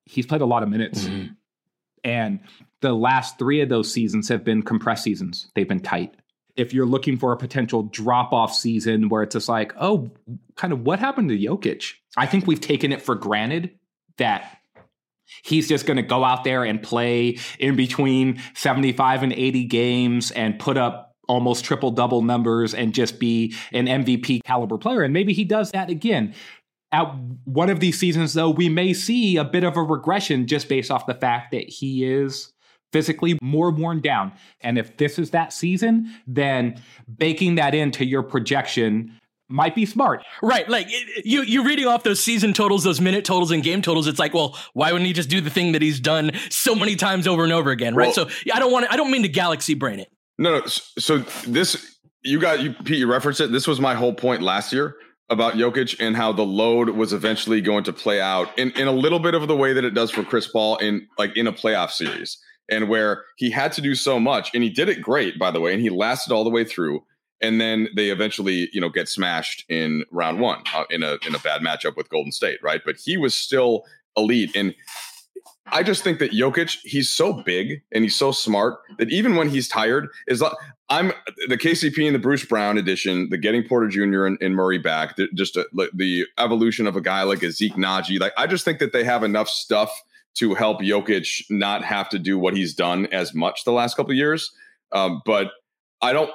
[SPEAKER 5] He's played a lot of minutes. Mm-hmm. And the last three of those seasons have been compressed seasons, they've been tight. If you're looking for a potential drop off season where it's just like, oh, kind of what happened to Jokic? I think we've taken it for granted that he's just going to go out there and play in between 75 and 80 games and put up almost triple double numbers and just be an MVP caliber player. And maybe he does that again. At one of these seasons, though, we may see a bit of a regression just based off the fact that he is physically more worn down. And if this is that season, then baking that into your projection might be smart.
[SPEAKER 4] Right. Like you you reading off those season totals, those minute totals and game totals, it's like, well, why wouldn't he just do the thing that he's done so many times over and over again, right? Well, so I don't want to, I don't mean to galaxy brain it.
[SPEAKER 3] No, no. So this you got you Pete, you referenced it. This was my whole point last year about Jokic and how the load was eventually going to play out in, in a little bit of the way that it does for Chris Paul in like in a playoff series. And where he had to do so much, and he did it great, by the way, and he lasted all the way through and then they eventually you know get smashed in round one uh, in a in a bad matchup with Golden State, right? But he was still elite, and I just think that Jokic he's so big and he's so smart that even when he's tired, is like I'm the KCP and the Bruce Brown edition, the getting Porter Jr. and, and Murray back, just a, the evolution of a guy like a Zeke Nnaji. Like I just think that they have enough stuff to help Jokic not have to do what he's done as much the last couple years. Um, but I don't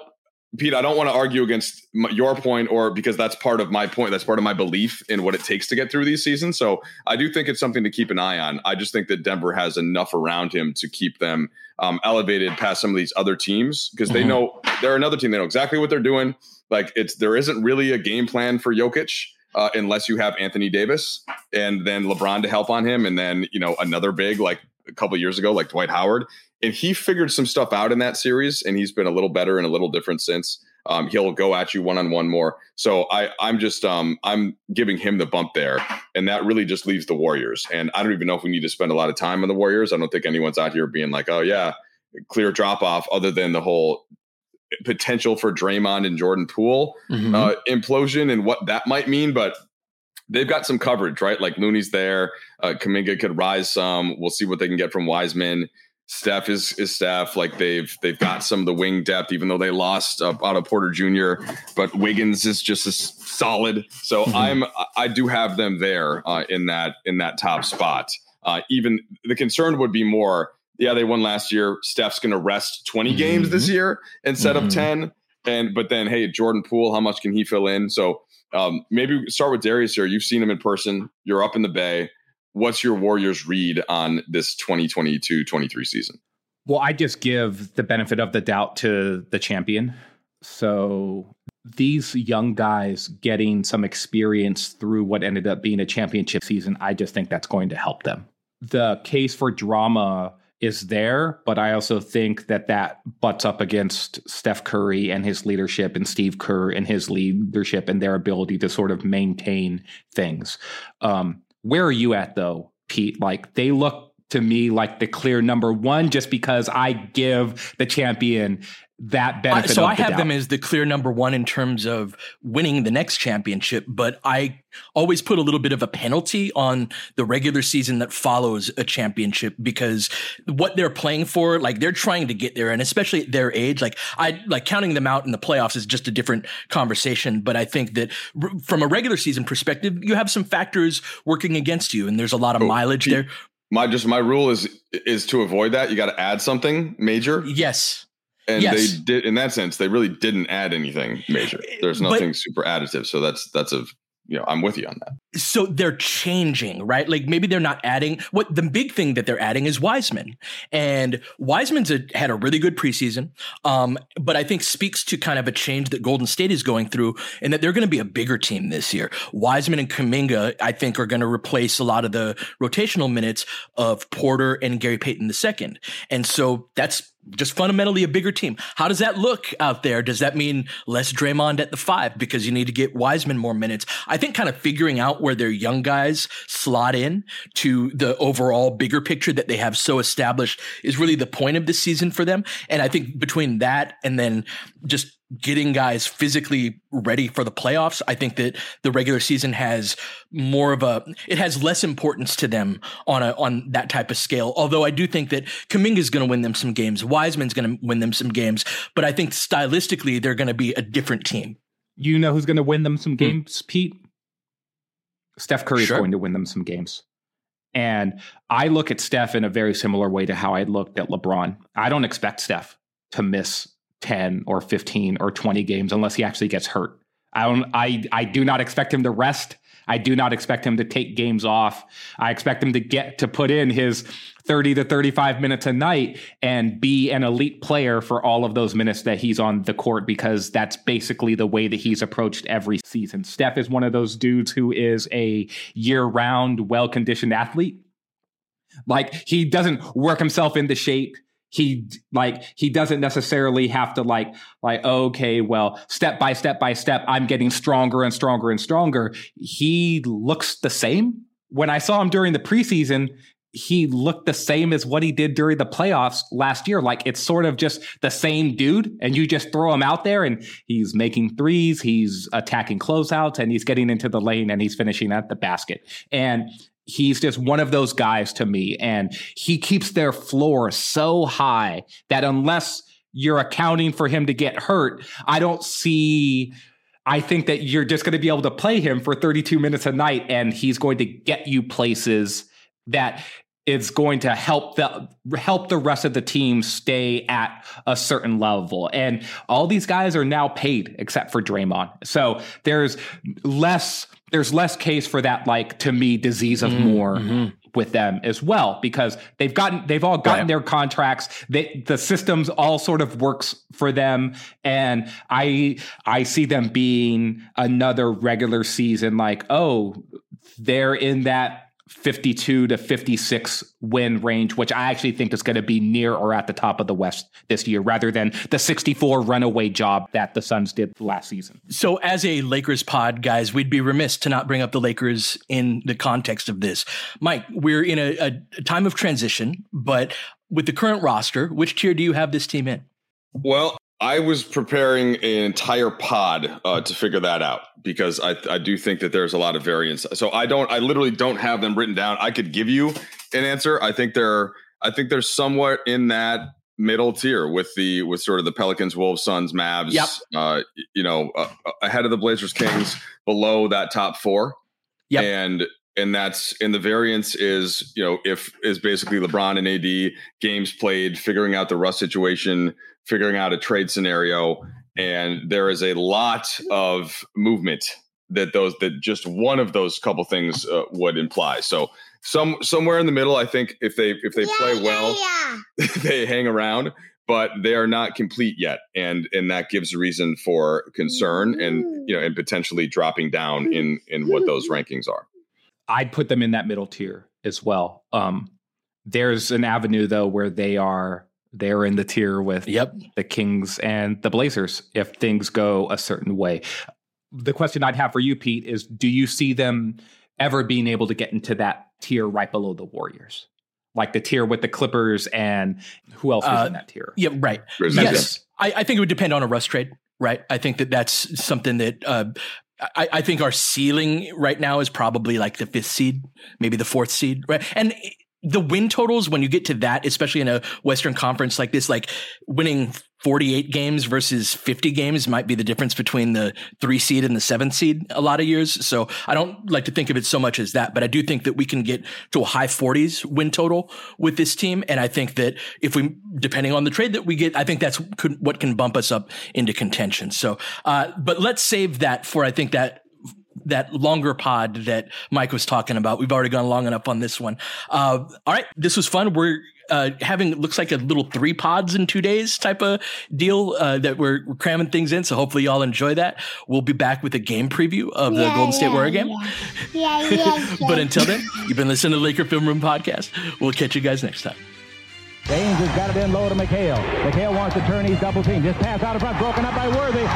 [SPEAKER 3] Pete, I don't want to argue against your point or because that's part of my point. That's part of my belief in what it takes to get through these seasons. So I do think it's something to keep an eye on. I just think that Denver has enough around him to keep them um, elevated past some of these other teams because mm-hmm. they know they're another team. They know exactly what they're doing. Like it's there isn't really a game plan for Jokic. Uh, unless you have Anthony Davis and then LeBron to help on him, and then you know another big like couple years ago, like Dwight Howard and he figured some stuff out in that series, and he's been a little better and a little different since. Um, he'll go at you one on one more. So I, I'm just um, I'm giving him the bump there, and that really just leaves the Warriors. And I don't even know if we need to spend a lot of time on the Warriors. I don't think anyone's out here being like, oh yeah, clear drop off, other than the whole potential for Draymond and Jordan Poole mm-hmm. uh, implosion and what that might mean. But they've got some coverage, right? Like Looney's there, uh, Kuminga could rise some. We'll see what they can get from Wiseman. Steph is is Steph. Like they've they've got some of the wing depth, even though they lost uh, Otto Porter Jr. But Wiggins is just as solid. So mm-hmm. I'm I do have them there uh, in that in that top spot. Uh, even the concern would be more. Yeah, they won last year. Steph's going to rest 20 mm-hmm. games this year instead mm-hmm. of 10. And but then hey, Jordan Poole, how much can he fill in? So um, maybe start with Darius here. You've seen him in person. You're up in the Bay what's your Warriors read on this 2022 23 season?
[SPEAKER 5] Well, I just give the benefit of the doubt to the champion. So these young guys getting some experience through what ended up being a championship season, I just think that's going to help them. The case for drama is there, but I also think that that butts up against Steph Curry and his leadership and Steve Kerr and his leadership and their ability to sort of maintain things. Um, where are you at though, Pete? Like they look to me like the clear number one just because I give the champion that benefit.
[SPEAKER 4] so
[SPEAKER 5] I
[SPEAKER 4] have
[SPEAKER 5] doubt.
[SPEAKER 4] them as the clear number one in terms of winning the next championship, but I always put a little bit of a penalty on the regular season that follows a championship because what they're playing for, like they're trying to get there, and especially at their age, like I like counting them out in the playoffs is just a different conversation. But I think that r- from a regular season perspective, you have some factors working against you, and there's a lot of
[SPEAKER 3] Oh,
[SPEAKER 4] mileage there.
[SPEAKER 3] My just my rule is is to avoid that. You got to add something major,
[SPEAKER 4] Yes.
[SPEAKER 3] and
[SPEAKER 4] yes.
[SPEAKER 3] they did in that sense. They really didn't add anything major. There's
[SPEAKER 4] But-
[SPEAKER 3] nothing super additive. So that's that's a you know I'm with you on that.
[SPEAKER 4] so they're changing, right? Like maybe they're not adding what the big thing that they're adding is Wiseman. And Wiseman's a, had a really good preseason. Um, but I think speaks to kind of a change that Golden State is going through and that they're going to be a bigger team this year. Wiseman and Kuminga, I think, are going to replace a lot of the rotational minutes of Porter and Gary Payton II. And so that's just fundamentally a bigger team. How does that look out there? Does that mean less Draymond at the five because you need to get Wiseman more minutes? I think kind of figuring out where their young guys slot in to the overall bigger picture that they have so established is really the point of this season for them. And I think between that and then just getting guys physically ready for the playoffs, I think that the regular season has more of a it has less importance to them on a on that type of scale. Although I do think that Kuminga's going to win them some games, Wiseman's going to win them some games, but I think stylistically they're going to be a different team.
[SPEAKER 5] You know who's going to win them some hmm. games, Pete? Steph Curry is
[SPEAKER 4] Sure.
[SPEAKER 5] going to win them some games. And I look at Steph in a very similar way to how I looked at LeBron. I don't expect Steph to miss 10 or 15 or 20 games unless he actually gets hurt. I don't I I do not expect him to rest. I do not expect him to take games off. I expect him to get to put in his 30 to 35 minutes a night and be an elite player for all of those minutes that he's on the court because that's basically the way that he's approached every season. Steph is one of those dudes who is a year round, well conditioned athlete. Like he doesn't work himself into shape he like he doesn't necessarily have to like like okay well step by step by step i'm getting stronger and stronger and stronger. He looks the same. When i saw him during the preseason he looked the same as what he did during the playoffs last year. Like it's sort of just the same dude and you just throw him out there and he's making threes he's attacking closeouts and he's getting into the lane and he's finishing at the basket. And he's just one of those guys to me and he keeps their floor so high that unless you're accounting for him to get hurt i don't see i think that you're just going to be able to play him for 32 minutes a night and he's going to get you places that it's going to help the help the rest of the team stay at a certain level. And all these guys are now paid except for Draymond. So there's less there's less case for that like to me disease of mm-hmm, more mm-hmm. with them as well because they've gotten they've all gotten
[SPEAKER 4] Right.
[SPEAKER 5] their contracts. They, the systems all sort of works for them. And i i see them being another regular season like oh they're in that 52 to 56 win range, which I actually think is going to be near or at the top of the West this year, rather than the 64 runaway job that the Suns did last season.
[SPEAKER 4] So, as a Lakers pod, guys, we'd be remiss to not bring up the Lakers in the context of this. Mike, we're in a, a time of transition, but with the current roster, which tier do you have this team in?
[SPEAKER 3] Well, I was preparing an entire pod uh, to figure that out because I, I do think that there's a lot of variance. So I don't, I literally don't have them written down. I could give you an answer. I think they're, I think they're somewhat in that middle tier with the with sort of the Pelicans, Wolves, Suns, Mavs.
[SPEAKER 4] Yep.
[SPEAKER 3] Uh, you know, uh, ahead of the Blazers, Kings, below that top four.
[SPEAKER 4] Yep.
[SPEAKER 3] And and that's and the variance is you know if is basically LeBron and AD games played, figuring out the Russ situation, figuring out a trade scenario, and there is a lot of movement that those that just one of those couple things uh, would imply. So some somewhere in the middle, I think if they if they play well, they hang around, but they are not complete yet, and and that gives reason for concern and you know and potentially dropping down in in what those rankings are.
[SPEAKER 5] I'd put them in that middle tier as well. Um, there's an avenue though where they are they're in the tier with
[SPEAKER 4] Yep.
[SPEAKER 5] the Kings and the Blazers if things go a certain way. The question I'd have for you, Pete, is do you see them ever being able to get into that tier right below the Warriors?
[SPEAKER 7] like the tier with the Clippers and who else was
[SPEAKER 4] Uh,
[SPEAKER 7] in that tier?
[SPEAKER 4] Yeah, right.
[SPEAKER 3] Grizzlies,
[SPEAKER 4] Yes, I, I think it would depend on a Russ trade. Right. I think that that's something that uh, I, I think our ceiling right now is probably like the fifth seed, maybe the fourth seed. Right. And the win totals when you get to that, especially in a Western Conference like this, like winning 48 games versus 50 games might be the difference between the three seed and the seventh seed a lot of years. So I don't like to think of it so much as that, but I do think that we can get to a high 40s win total with this team. And I think that if we, depending on the trade that we get, I think that's could, what can bump us up into contention. So, uh, but let's save that for, I think that that longer pod that Mike was talking about. We've already gone long enough on this one. Uh, all right, this was fun. We're uh, having looks like a little three pods in two days type of deal uh, that we're, we're cramming things in. So hopefully y'all enjoy that. We'll be back with a game preview of the
[SPEAKER 8] Yeah,
[SPEAKER 4] Golden State
[SPEAKER 8] yeah,
[SPEAKER 4] Warrior game.
[SPEAKER 8] Yeah, yeah, yeah.
[SPEAKER 4] but until then, you've been listening to the Laker Film Room podcast. We'll catch you guys next time.
[SPEAKER 9] James has got it in low to McHale. McHale wants to turn. He's double team. Just pass out in front. Broken up by Worthy.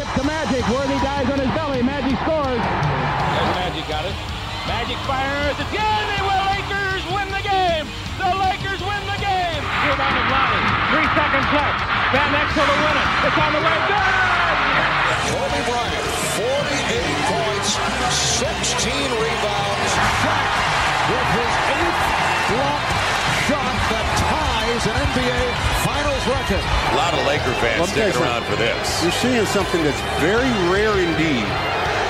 [SPEAKER 9] Tip to Magic. Worthy dies on his belly. Magic scores.
[SPEAKER 10] Magic fires. It's good. They will. Lakers win the game. The Lakers win the game. Rebound of Lonnie. Three seconds left. Van Exel to win it. It's on the way. Good.
[SPEAKER 11] Kobe Bryant, 48 points, 16 rebounds. Shaq with his eighth block shot that ties an NBA Finals record.
[SPEAKER 12] A lot of Laker fans
[SPEAKER 13] Let me tell you
[SPEAKER 12] sticking around for this.
[SPEAKER 13] You're seeing something that's very rare indeed.